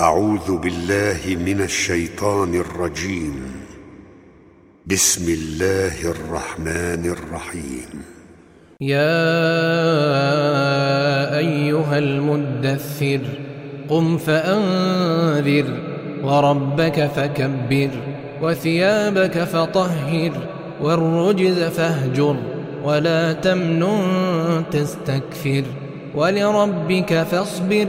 أعوذ بالله من الشيطان الرجيم. بسم الله الرحمن الرحيم. يا أيها المدثر قم فأنذر وربك فكبر وثيابك فطهر والرجز فاهجر ولا تمنن تستكثر ولربك فاصبر.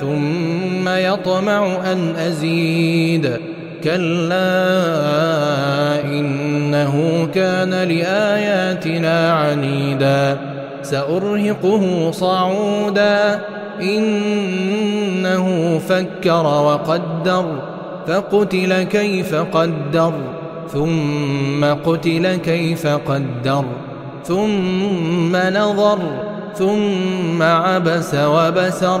ثم يطمع أن أزيد. كلا إنه كان لآياتنا عنيدا. سأرهقه صعودا. إنه فكر وقدر. فقتل كيف قدر. ثم قتل كيف قدر. ثم نظر. ثم عبس وبسر.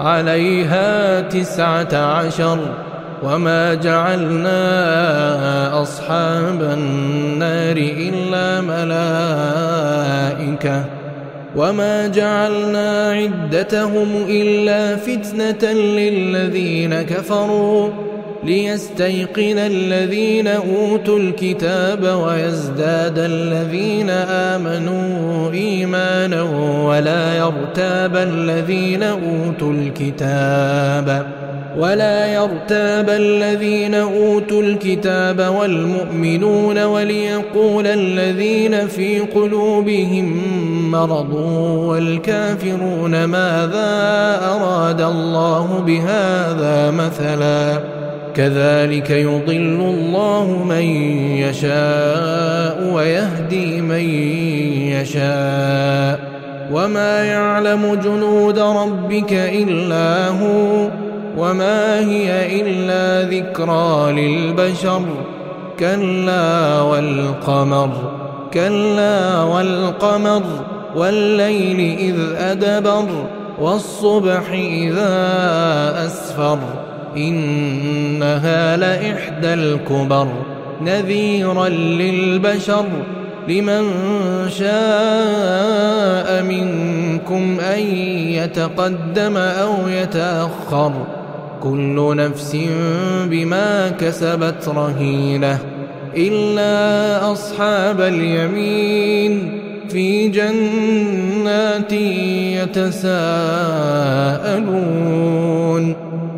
عليها تسعة عشر وما جعلنا أصحاب النار إلا ملائكة وما جعلنا عدتهم إلا فتنة للذين كفروا ليستيقن الذين أوتوا الكتاب ويزداد الذين آمنوا إيمانا ولا يرتاب الذين أوتوا الكتاب ولا يرتاب الذين أوتوا الكتاب والمؤمنون وليقول الذين في قلوبهم مرض والكافرون ماذا أراد الله بهذا مثلاً كذلك يضل الله من يشاء ويهدي من يشاء. وما يعلم جنود ربك إلا هو وما هي إلا ذكرى للبشر. كلا والقمر كلا والقمر والليل إذ أدبر والصبح إذا أسفر. إنها لإحدى الكبر نذيرا للبشر. لمن شاء منكم أن يتقدم أو يتأخر. كل نفس بما كسبت رهينة. إلا أصحاب اليمين في جنات يتساءلون.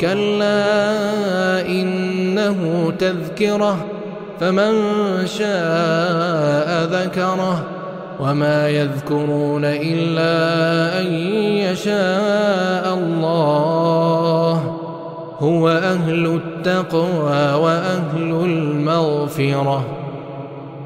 كلا إنه تذكرة فمن شاء ذكره وما يذكرون إلا أن يشاء الله. هو أهل التقوى وأهل المغفرة.